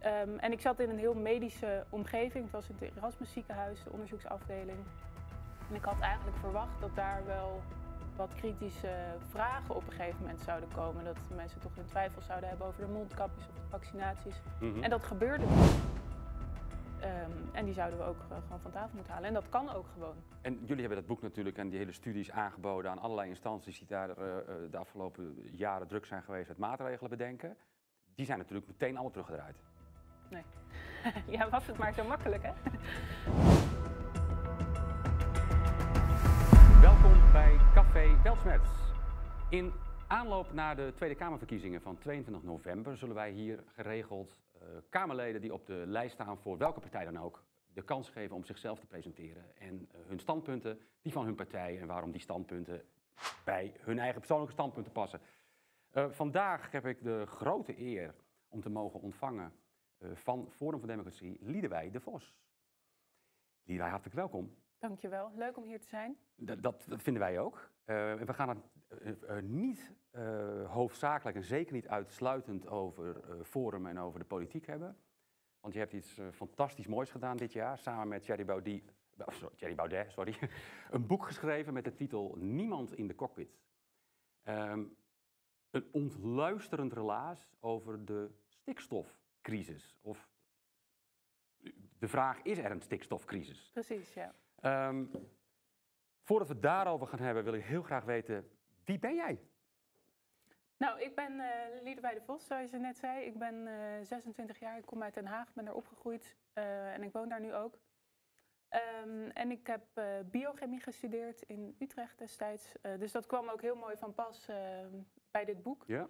Ehm, en ik zat in een heel medische omgeving. Het was in het Erasmus ziekenhuis, de onderzoeksafdeling. En ik had eigenlijk verwacht dat daar wel wat kritische vragen op een gegeven moment zouden komen. Dat mensen toch hun twijfels zouden hebben over de mondkapjes of de vaccinaties. Mhm. En dat gebeurde niet. Ehm, en die zouden we ook eh, gewoon van tafel moeten halen. En dat kan ook gewoon. En jullie hebben dat boek natuurlijk en die hele studies aangeboden aan allerlei instanties die daar eh, eh, de afgelopen jaren druk zijn geweest met maatregelen bedenken. Die zijn natuurlijk meteen allemaal teruggedraaid. Nee. ja, was het maar zo makkelijk, hè? Welkom bij Café Welsmets. In aanloop naar de Tweede Kamerverkiezingen van 22 november zullen wij hier geregeld eh, Kamerleden die op de lijst staan voor welke partij dan ook de kans geven om zichzelf te presenteren en eh, hun standpunten, die van hun partij en waarom die standpunten bij hun eigen persoonlijke standpunten passen. Eh, vandaag heb ik de grote eer om te mogen ontvangen van Forum voor Democratie Liedewij de Vos. Liedewij, hartelijk welkom. Dankjewel. Leuk om hier te zijn. Dat, dat vinden wij ook. Eh, en we gaan het eh, eh, niet eh, hoofdzakelijk en zeker niet uitsluitend over eh, Forum en over de politiek hebben. Want je hebt iets eh, fantastisch moois gedaan dit jaar, samen met Thierry Baudet, oh, sorry, Thierry Baudet sorry, een boek geschreven met de titel Niemand in de cockpit. Ehm, een ontluisterend relaas over de stikstofcrisis. Of de vraag, is er een stikstofcrisis? Precies, ja. Ehm, voordat we het daarover gaan hebben, wil ik heel graag weten, wie ben jij? Nou, ik ben eh Liedewij de Vos, zoals je net zei. Ik ben eh 26 jaar, ik kom uit Den Haag, ben daar opgegroeid eh, en ik woon daar nu ook. Ehm, en ik heb eh, biochemie gestudeerd in Utrecht destijds. Eh, dus dat kwam ook heel mooi van pas eh, bij dit boek. Ja.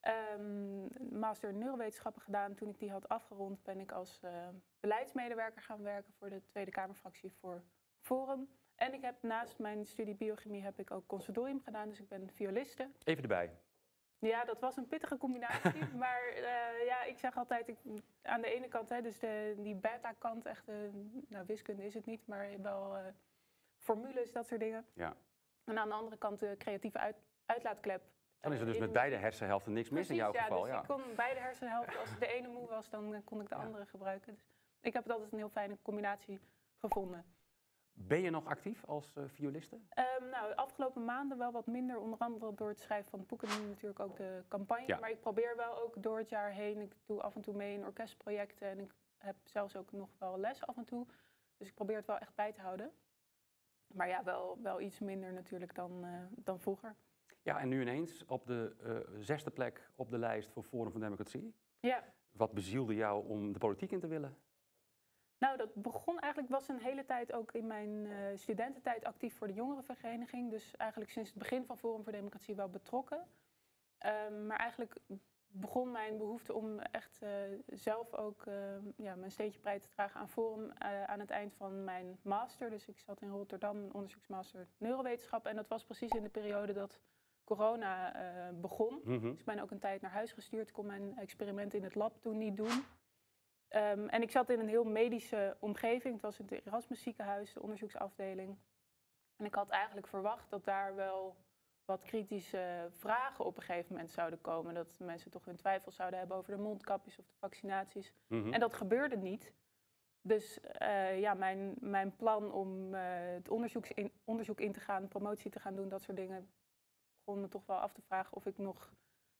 Ehm, master neurowetenschappen gedaan. Toen ik die had afgerond, ben ik als eh, beleidsmedewerker gaan werken voor de Tweede Kamerfractie voor Forum. En ik heb naast mijn studie biochemie heb ik ook conservatorium gedaan, dus ik ben violiste. Even erbij. Ja, dat was een pittige combinatie. maar eh, ja, ik zeg altijd, ik, aan de ene kant, hè, dus de, die beta-kant, echt, eh, nou wiskunde is het niet, maar wel formules, dat soort dingen. Ja. En aan de andere kant de creatieve uit, uitlaatklep. Dan is er dus met beide hersenhelften niks mis in jouw Precies, geval. Ja, Ja, dus ik kon beide hersenhelften. Als de ene moe was, dan eh, kon ik de Ja. andere gebruiken. Dus ik heb het altijd een heel fijne combinatie gevonden. Ben je nog actief als eh, violiste? Ehm, nou, de afgelopen maanden wel wat minder. Onder andere door het schrijven van het boek en nu natuurlijk ook de campagne. Ja. Maar ik probeer wel ook door het jaar heen. Ik doe af en toe mee in orkestprojecten. En ik heb zelfs ook nog wel les af en toe. Dus ik probeer het wel echt bij te houden. Maar ja, wel, wel iets minder natuurlijk dan, eh, dan vroeger. Ja, en nu ineens op de eh, zesde plek op de lijst voor Forum van Democratie. Ja. Wat bezielde jou om de politiek in te willen? Nou, dat begon eigenlijk, was een hele tijd ook in mijn eh, studententijd actief voor de jongerenvereniging. Dus eigenlijk sinds het begin van Forum voor Democratie wel betrokken. Ehm, maar eigenlijk begon mijn behoefte om echt eh, zelf ook eh, ja, mijn steentje bij te dragen aan Forum aan het eind van mijn master. Dus ik zat in Rotterdam, een onderzoeksmaster neurowetenschap. En dat was precies in de periode dat corona eh, begon. Dus ik ben ook een tijd naar huis gestuurd. Ik kon mijn experiment in het lab toen niet doen. Ehm, en ik zat in een heel medische omgeving. Het was in het Erasmus ziekenhuis, de onderzoeksafdeling. En ik had eigenlijk verwacht dat daar wel wat kritische vragen op een gegeven moment zouden komen. Dat mensen toch hun twijfels zouden hebben over de mondkapjes of de vaccinaties. Mhm. En dat gebeurde niet. Dus eh, ja, mijn, mijn plan om eh, het onderzoeks in, onderzoek in te gaan, promotie te gaan doen, dat soort dingen, begon me toch wel af te vragen of ik nog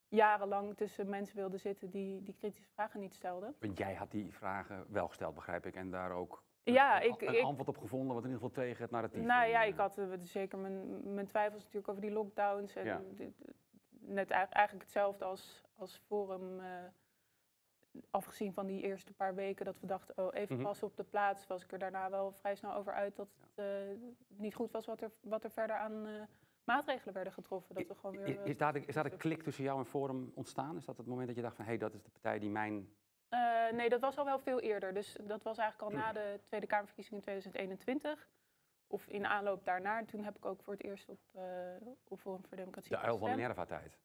jarenlang tussen mensen wilde zitten die die kritische vragen niet stelden. Want jij had die vragen wel gesteld, begrijp ik, en daar ook Ja, een, ik- een antwoord op gevonden, wat in ieder geval tegen het narratief. Nou ja, eh, ik had eh, zeker mijn, mijn twijfels natuurlijk over die lockdowns. En Ja. net eigenlijk hetzelfde als, als Forum. eh, afgezien van die eerste paar weken dat we dachten, oh even Mhm. passen op de plaats, was ik er daarna wel vrij snel over uit dat het eh, niet goed was wat er, wat er verder aan eh, maatregelen werden getroffen. Dat we gewoon weer, Is, eh, is, de, is een klik tussen jou en Forum ontstaan? Is dat het moment dat je dacht van, hé, hey, dat is de partij die mijn... Eh, nee, dat was al wel veel eerder. Dus dat was eigenlijk al na de Tweede Kamerverkiezingen in 2021. Of in aanloop daarna. Toen heb ik ook voor het eerst op, eh op Forum voor Democratie De uil van. Minerva-tijd.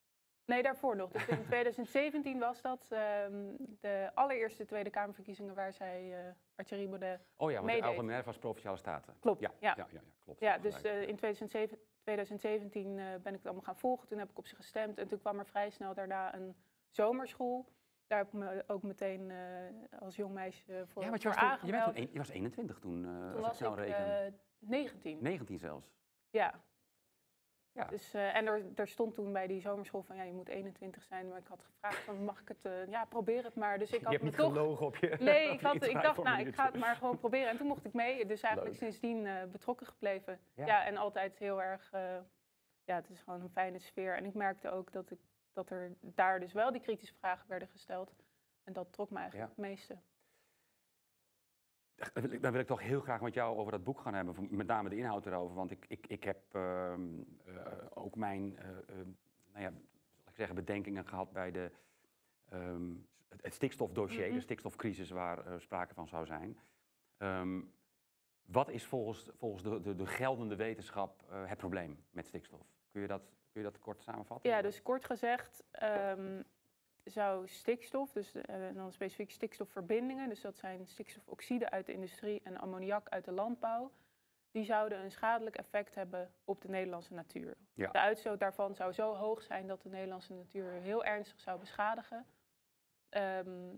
Nee, daarvoor nog. Dus in 2017 was dat ehm, de allereerste Tweede Kamerverkiezingen waar zij, waar Thierry Baudet... Oh ja, want de Meedeed. uil van Minerva is Provinciale Staten. Klopt, Ja, ja. ja, ja, klopt. Ja, dus in 2007 2017 eh, ben ik het allemaal gaan volgen. Toen heb ik op ze gestemd. En toen kwam er vrij snel daarna een zomerschool. daar heb ik me ook meteen eh, als jong meisje voor, ja, je was, toen, je, toen was 21 toen, eh Toen als ik was snel ik reken. eh, 19. 19 zelfs. Ja. Ja. Dus, eh, en er, er stond toen bij die zomerschool van ja, je moet 21 zijn. Maar ik had gevraagd van mag ik het, eh, ja probeer het maar. Dus ik je had hebt me niet toch... gelogen op je Nee, ik, je had, ik dacht nou, ik ga het maar gewoon proberen. En toen mocht ik mee. Dus eigenlijk Leuk. sindsdien eh, betrokken gebleven. Ja. Ja. en altijd heel erg, ja het is gewoon een fijne sfeer. En ik merkte ook dat, ik, dat er daar dus wel die kritische vragen werden gesteld. En dat trok me eigenlijk Ja. het meeste. Dan wil, ik, toch heel graag met jou over dat boek gaan hebben, met name de inhoud erover. Want ik, ik, ik heb ehm, eh, ook mijn eh, eh, nou ja, zal ik zeggen, bedenkingen gehad bij de, ehm, het, het stikstofdossier, de stikstofcrisis waar eh, sprake van zou zijn. Ehm, wat is volgens, volgens de, de, de geldende wetenschap het probleem met stikstof? Kun je dat, kun je dat kort samenvatten? Ja, dus kort gezegd ehm, zou stikstof, dus eh, dan specifiek stikstofverbindingen, dus dat zijn stikstofoxide uit de industrie en ammoniak uit de landbouw, die zouden een schadelijk effect hebben op de Nederlandse natuur. Ja. De uitstoot daarvan zou zo hoog zijn dat de Nederlandse natuur heel ernstig zou beschadigen. Ehm,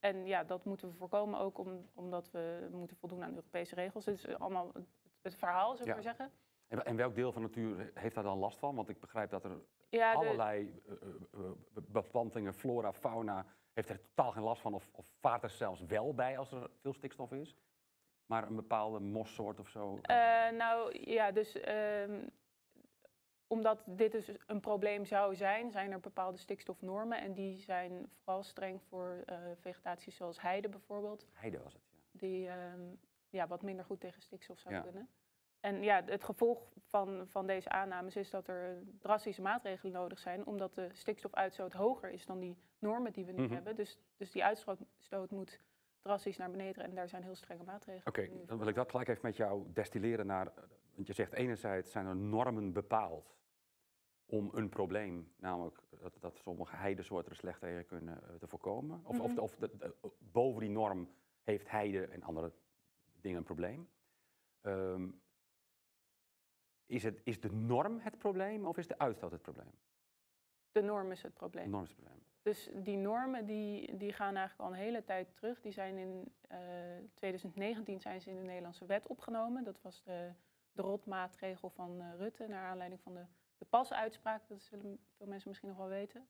en ja, dat moeten we voorkomen ook om, omdat we moeten voldoen aan Europese regels. Dit is allemaal het, het verhaal, zou ik Ja. maar zeggen. En, en welk deel van de natuur heeft daar dan last van? Want ik begrijp dat er Ja, de- allerlei beplantingen, flora, fauna, heeft er totaal geen last van. Of, of vaart er zelfs wel bij als er veel stikstof is. Maar een bepaalde mossoort of zo. Nou ja, dus ehm, omdat dit dus een probleem zou zijn, zijn er bepaalde stikstofnormen. En die zijn vooral streng voor eh vegetatie zoals heide bijvoorbeeld. Heide was het, ja. Die ehm, ja, wat minder goed tegen stikstof zou Ja. kunnen. En ja, het gevolg van, van deze aannames is dat er drastische maatregelen nodig zijn, omdat de stikstofuitstoot hoger is dan die normen die we nu Mhm. hebben. Dus, dus die uitstoot stoot moet drastisch naar beneden en daar zijn heel strenge maatregelen. Oké, dan wil ik dat gelijk even met jou destilleren naar... Want je zegt enerzijds zijn er normen bepaald om een probleem, namelijk dat, dat sommige heidesoorten er slecht tegen kunnen, eh, te voorkomen. Of, of, Mhm. of de- de- boven die norm heeft heide en andere dingen een probleem. Ehm, is, het, is de norm het probleem of is de uitstoot het probleem? De norm is het De probleem. norm is het probleem. Dus die normen die, die gaan eigenlijk al een hele tijd terug. Die zijn in eh 2019 zijn ze in de Nederlandse wet opgenomen. Dat was de, de rotmaatregel van eh, Rutte naar aanleiding van de, de pasuitspraak. Dat zullen veel mensen misschien nog wel weten.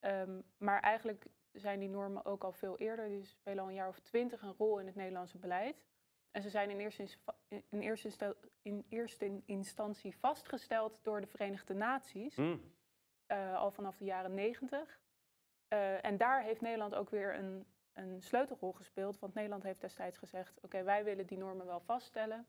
Ehm, maar eigenlijk zijn die normen ook al veel eerder. Die spelen al een jaar of twintig een rol in het Nederlandse beleid. En ze zijn in eerste, in, eerste, in eerste instantie vastgesteld door de Verenigde Naties Hm, eh, al vanaf de jaren negentig. Eh, en daar heeft Nederland ook weer een, een sleutelrol gespeeld. Want Nederland heeft destijds gezegd: oké, wij willen die normen wel vaststellen.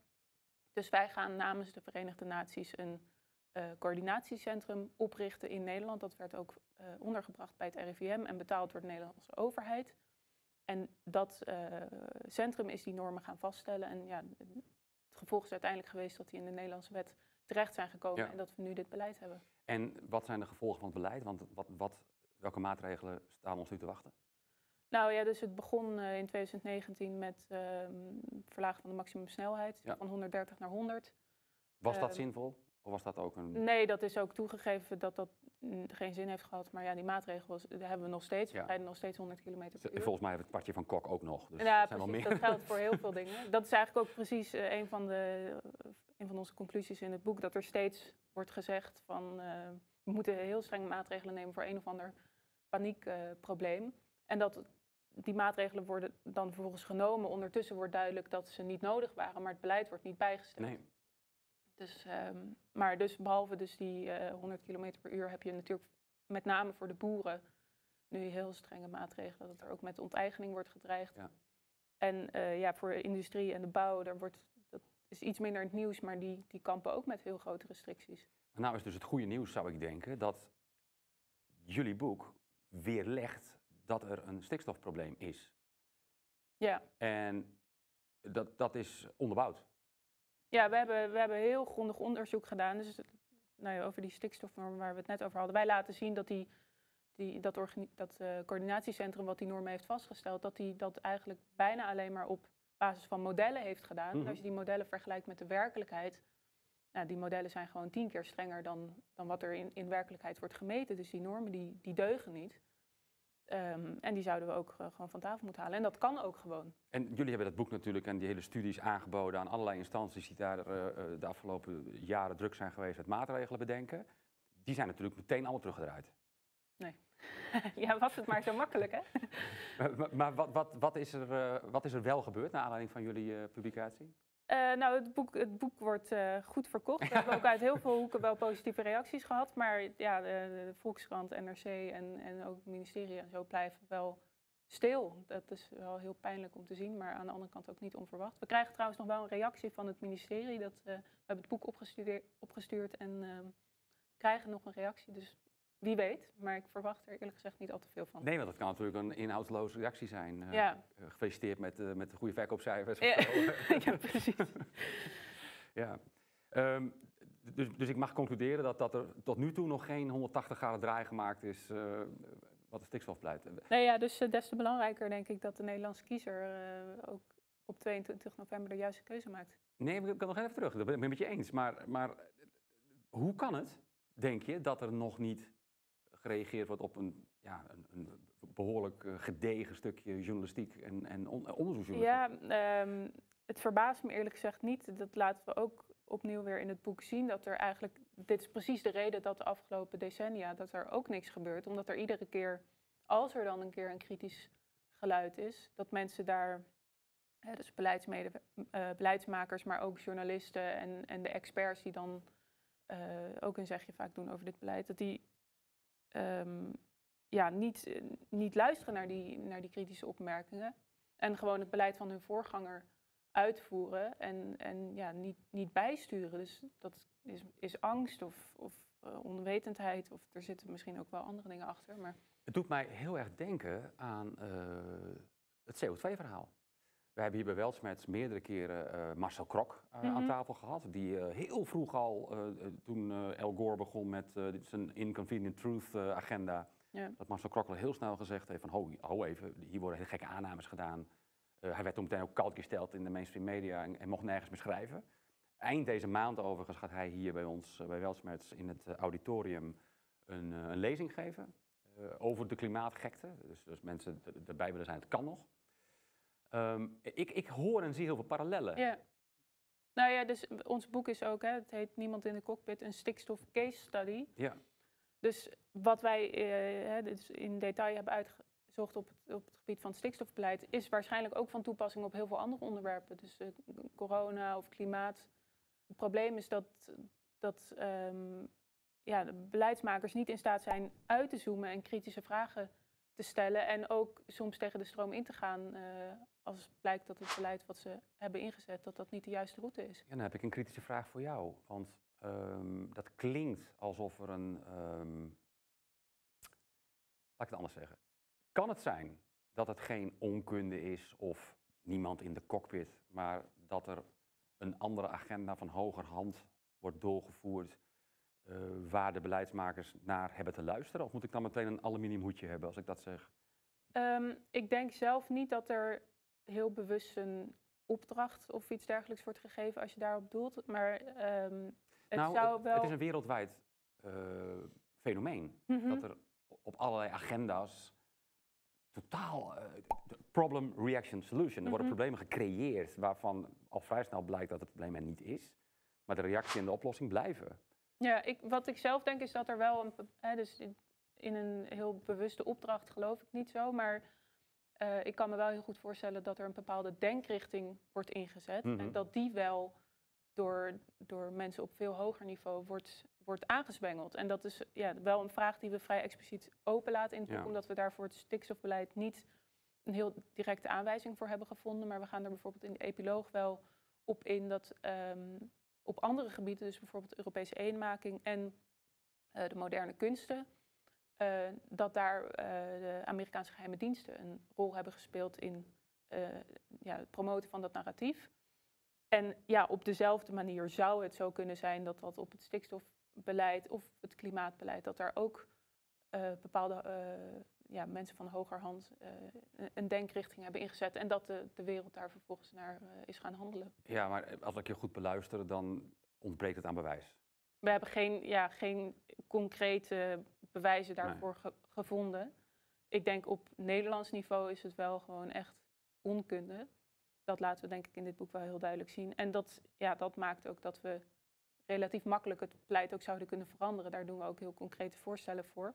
Dus wij gaan namens de Verenigde Naties een eh, coördinatiecentrum oprichten in Nederland. Dat werd ook ondergebracht bij het RIVM en betaald door de Nederlandse overheid. En dat centrum is die normen gaan vaststellen. En ja, het gevolg is uiteindelijk geweest dat die in de Nederlandse wet terecht zijn gekomen Ja. en dat we nu dit beleid hebben. En wat zijn de gevolgen van het beleid? Want wat, wat, welke maatregelen staan ons nu te wachten? Nou ja, dus het begon eh, in 2019 met ehm verlagen van de maximumsnelheid Ja. van 130 naar 100. Was dat Ehm, zinvol? Of was dat ook een... Nee, dat is ook toegegeven dat dat mm, geen zin heeft gehad. Maar ja, die maatregels die hebben we nog steeds. Ja. We rijden nog steeds 100 km per uur. Volgens mij heeft het kwartje van Kok ook nog. Dus ja, het zijn wel meer. Dat geldt voor heel veel dingen. Dat is eigenlijk ook precies eh, een, van de, eh, een van onze conclusies in het boek. Dat er steeds wordt gezegd van eh, we moeten heel strenge maatregelen nemen voor een of ander paniekprobleem. en dat die maatregelen worden dan vervolgens genomen. Ondertussen wordt duidelijk dat ze niet nodig waren, maar het beleid wordt niet bijgesteld. Nee. Dus, ehm, maar dus behalve dus die eh 100 km per uur heb je natuurlijk met name voor de boeren nu heel strenge maatregelen. Dat er ook met onteigening wordt gedreigd. Ja. En eh, ja, voor de industrie en de bouw, daar wordt, dat is iets minder in het nieuws, maar die, die kampen ook met heel grote restricties. Nou is dus het goede nieuws, zou ik denken, dat jullie boek weerlegt dat er een stikstofprobleem is. Ja, En dat, dat is onderbouwd. Ja we, hebben, we hebben heel grondig onderzoek gedaan. Dus nou ja, over die stikstofnormen waar we het net over hadden. Wij laten zien dat die, die, dat, dat eh, coördinatiecentrum wat die normen heeft vastgesteld, dat die dat eigenlijk bijna alleen maar op basis van modellen heeft gedaan. En Mhm. als je die modellen vergelijkt met de werkelijkheid, nou, die modellen zijn gewoon tien keer strenger dan, dan wat er in, in werkelijkheid wordt gemeten. Dus die normen die, die deugen niet. Ehm, en die zouden we ook eh, gewoon van tafel moeten halen. En dat kan ook gewoon. En jullie hebben dat boek natuurlijk en die hele studies aangeboden aan allerlei instanties die daar eh, eh, de afgelopen jaren druk zijn geweest met maatregelen bedenken. Die zijn natuurlijk meteen allemaal teruggedraaid. ja, was het maar zo makkelijk, hè? Maar, maar- wat, wat, wat, is er, wat is er wel gebeurd naar aanleiding van jullie publicatie? Eh, nou, het boek, het boek wordt eh, goed verkocht. We hebben ook uit heel veel hoeken wel positieve reacties gehad. Maar ja, de, de Volkskrant, NRC en, en ook het ministerie en zo blijven wel stil. Dat is wel heel pijnlijk om te zien, maar aan de andere kant ook niet onverwacht. We krijgen trouwens nog wel een reactie van het ministerie. Dat, eh, we hebben het boek opgestuurd en ehm, krijgen nog een reactie. Dus wie weet, maar ik verwacht er eerlijk gezegd niet al te veel van. Nee, want dat kan natuurlijk een inhoudsloze reactie zijn. Eh, Ja. eh, gefeliciteerd met, eh, met de goede verkoopcijfers. Ja. ja, precies. ja. Ehm, dus, dus ik mag concluderen dat, dat er tot nu toe nog geen 180 graden draai gemaakt is wat de stikstofbeleid. Nee, ja, dus des te belangrijker denk ik dat de Nederlandse kiezer ook op 22 november de juiste keuze maakt. Nee, ik kan nog even terug. Dat ben ik met je eens. Maar, maar hoe kan het, denk je, dat er nog niet gereageerd wordt op een, ja, een, een behoorlijk eh, gedegen stukje journalistiek en, en on- onderzoeksjournalistiek? Ja, ehm, het verbaast me eerlijk gezegd niet. Dat laten we ook opnieuw weer in het boek zien. Dat er eigenlijk, dit is precies de reden dat de afgelopen decennia, dat er ook niks gebeurt. Omdat er iedere keer, als er dan een keer een kritisch geluid is, dat mensen daar, dus eh, beleidsmakers, maar ook journalisten en, en de experts die dan eh, ook een zegje vaak doen over dit beleid, dat die ehm, ja, niet, eh, niet luisteren naar die, naar die kritische opmerkingen. En gewoon het beleid van hun voorganger uitvoeren en, en ja, niet, niet bijsturen. Dus dat is, is angst of, of eh, onwetendheid. Of er zitten misschien ook wel andere dingen achter. Maar Het doet mij heel erg denken aan eh, het CO2-verhaal. We hebben hier bij Weltsmets meerdere keren eh, Marcel Krok eh, aan Mhm. tafel gehad. Die eh, heel vroeg al, toen Al Gore begon met zijn Inconvenient Truth agenda... Ja. dat Marcel Krok al heel snel gezegd heeft van... ho, ho even, hier worden hele gekke aannames gedaan. Hij werd toen meteen ook koud gesteld in de mainstream media... en, en mocht nergens meer schrijven. Eind deze maand overigens gaat hij hier bij ons, bij Weltsmets... in het auditorium een, een lezing geven over de klimaatgekte. Dus, dus mensen erbij willen zijn, het kan nog. Ehm, ik, ik hoor en zie heel veel parallellen. ja. Nou ja, dus ons boek is ook, hè, het heet Niemand in de cockpit, een stikstof case study. Ja. Dus wat wij eh, hè, dus in detail hebben uitgezocht op het, op het gebied van het stikstofbeleid, is waarschijnlijk ook van toepassing op heel veel andere onderwerpen. Dus eh, corona of klimaat. Het probleem is dat, dat ehm, ja, de beleidsmakers niet in staat zijn uit te zoomen en kritische vragen te stellen. En ook soms tegen de stroom in te gaan eh, als blijkt dat het beleid wat ze hebben ingezet, dat dat niet de juiste route is. Ja, dan heb ik een kritische vraag voor jou. Want ehm, dat klinkt alsof er een. ehm, laat ik het anders zeggen. Kan het zijn dat het geen onkunde is of niemand in de cockpit, maar dat er een andere agenda van hogerhand wordt doorgevoerd eh, waar de beleidsmakers naar hebben te luisteren? Of moet ik dan meteen een aluminiumhoedje hebben als ik dat zeg? Ehm, ik denk zelf niet dat er heel bewust een opdracht of iets dergelijks wordt gegeven als je daarop doelt. Maar ehm, het nou, zou het, wel. het is een wereldwijd eh, fenomeen. Mhm. dat er op allerlei agenda's totaal eh, problem, reaction, solution. Er worden Mhm. problemen gecreëerd waarvan al vrij snel blijkt dat het probleem er niet is. Maar de reactie en de oplossing blijven. Ja, ik, wat ik zelf denk is dat er wel een. Hè, dus in een heel bewuste opdracht geloof ik niet zo. Maar eh, ik kan me wel heel goed voorstellen dat er een bepaalde denkrichting wordt ingezet. Mhm. En dat die wel door, door mensen op veel hoger niveau wordt, wordt aangezwengeld. En dat is ja, wel een vraag die we vrij expliciet openlaten in het boek. Ja. Omdat we daarvoor het stikstofbeleid niet een heel directe aanwijzing voor hebben gevonden. Maar we gaan er bijvoorbeeld in de epiloog wel op in dat ehm, op andere gebieden, dus bijvoorbeeld Europese eenmaking en eh, de moderne kunsten, eh, dat daar eh, de Amerikaanse geheime diensten een rol hebben gespeeld in eh, ja, het promoten van dat narratief. En ja, op dezelfde manier zou het zo kunnen zijn dat dat op het stikstofbeleid of het klimaatbeleid, dat daar ook bepaalde ja, mensen van hogerhand een- denkrichting hebben ingezet en dat de, de wereld daar vervolgens naar is gaan handelen. Ja, maar als ik je goed beluister, dan ontbreekt het aan bewijs. We hebben geen, ja, geen concrete bewijzen daarvoor ge- gevonden. ik denk op Nederlands niveau is het wel gewoon echt onkunde. Dat laten we denk ik in dit boek wel heel duidelijk zien. En dat, ja, dat maakt ook dat we relatief makkelijk het beleid ook zouden kunnen veranderen. Daar doen we ook heel concrete voorstellen voor.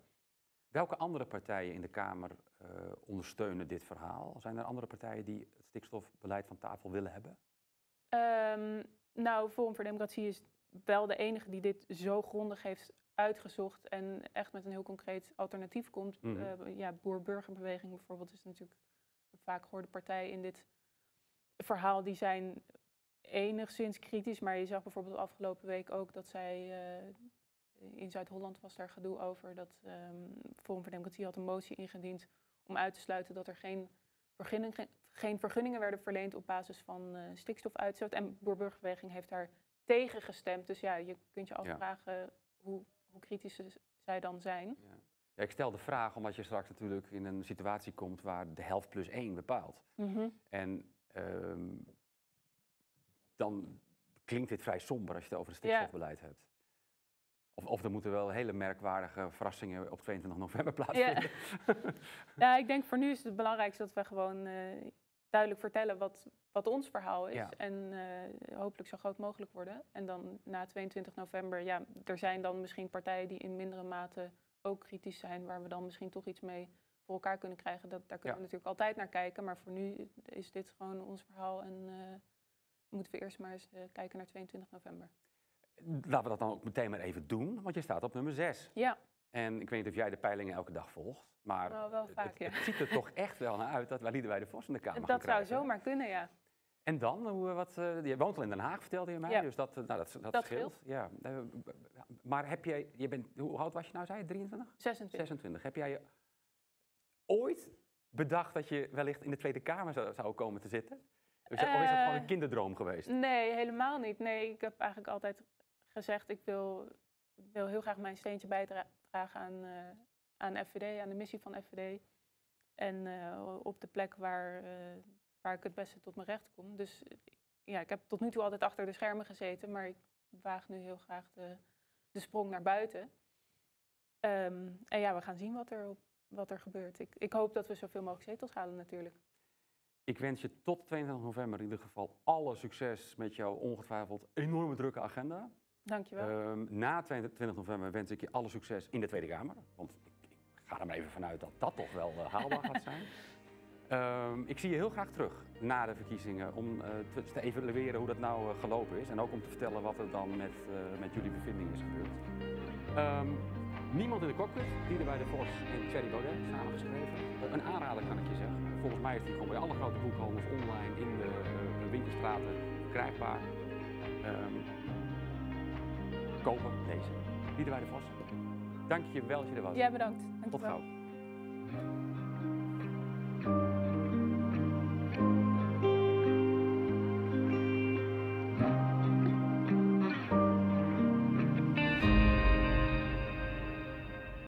Welke andere partijen in de Kamer uh, ondersteunen dit verhaal? Zijn er andere partijen die het stikstofbeleid van tafel willen hebben? Um, nou, Forum voor Democratie is wel de enige die dit zo grondig heeft uitgezocht en echt met een heel concreet alternatief komt. Mm -hmm. uh, ja, Boer-Burgerbeweging bijvoorbeeld is natuurlijk een vaak gehoorde partij in dit verhaal. Die zijn enigszins kritisch, maar je zag bijvoorbeeld afgelopen week ook dat zij uh, in Zuid-Holland was daar gedoe over dat um, Forum voor Democratie had een motie ingediend om uit te sluiten dat er geen, vergunning, geen vergunningen werden verleend op basis van uh, stikstofuitstoot. En Boerburgerbeweging heeft daar tegen gestemd. Dus ja, je kunt je afvragen ja. hoe, hoe kritisch zij dan zijn. Ja. Ja, ik stel de vraag omdat je straks natuurlijk in een situatie komt waar de helft plus één bepaalt. Mm -hmm. En um, dan klinkt dit vrij somber als je het over het stikstofbeleid ja. hebt. Of, of er moeten wel hele merkwaardige verrassingen op 22 november plaatsvinden. Ja, ja ik denk voor nu is het belangrijkste dat we gewoon uh, duidelijk vertellen wat, wat ons verhaal is. Ja. En uh, hopelijk zo groot mogelijk worden. En dan na 22 november, ja, er zijn dan misschien partijen die in mindere mate ook kritisch zijn, waar we dan misschien toch iets mee voor elkaar kunnen krijgen. Dat, daar kunnen ja. we natuurlijk altijd naar kijken. Maar voor nu is dit gewoon ons verhaal en uh, moeten we eerst maar eens uh, kijken naar 22 november. Laten we dat dan ook meteen maar even doen, want je staat op nummer 6. Ja. En ik weet niet of jij de peilingen elke dag volgt, maar nou, wel vaak, het, ja. het, ziet er toch echt wel naar uit dat wij Liederwij de Vos in de Kamer Dat gaan zou zomaar kunnen, ja. En dan, hoe, wat, uh, je woont al in Den Haag, vertelde je mij, ja. dus dat, nou, dat, dat, dat scheelt. Ja. Maar heb jij, je bent, hoe oud was je nou, zei je, 23? 26. 26. Heb jij ooit bedacht dat je wellicht in de Tweede Kamer zou, zou komen te zitten? Uh, of is dat gewoon een kinderdroom geweest? Nee, helemaal niet. Nee, ik heb eigenlijk altijd gezegd, ik wil, wil heel graag mijn steentje bijdragen aan, uh, aan FVD, aan de missie van FVD. En uh, op de plek waar, uh, waar ik het beste tot mijn recht kom. Dus ja, ik heb tot nu toe altijd achter de schermen gezeten, maar ik waag nu heel graag de, de sprong naar buiten. Um, en ja, we gaan zien wat er, op, wat er gebeurt. Ik, ik hoop dat we zoveel mogelijk zetels halen natuurlijk. Ik wens je tot 22 november in ieder geval alle succes met jouw ongetwijfeld enorme drukke agenda. Dankjewel. Um, na 22 november wens ik je alle succes in de Tweede Kamer. Want ik ga er maar even vanuit dat dat toch wel uh, haalbaar gaat zijn. Um, ik zie je heel graag terug na de verkiezingen om uh, te, te, evalueren hoe dat nou uh, gelopen is. En ook om te vertellen wat er dan met, met jullie bevindingen is gebeurd. Um, niemand in de cockpit, die bij de Vos en Thierry Baudet samengeschreven. een aanrader kan ik je zeggen. Volgens mij is die gewoon bij alle grote boekhandels online in de winkelstraten verkrijgbaar kopen deze. de Vos. Dank je wel dat je er was. Ja, bedankt. Tot gauw.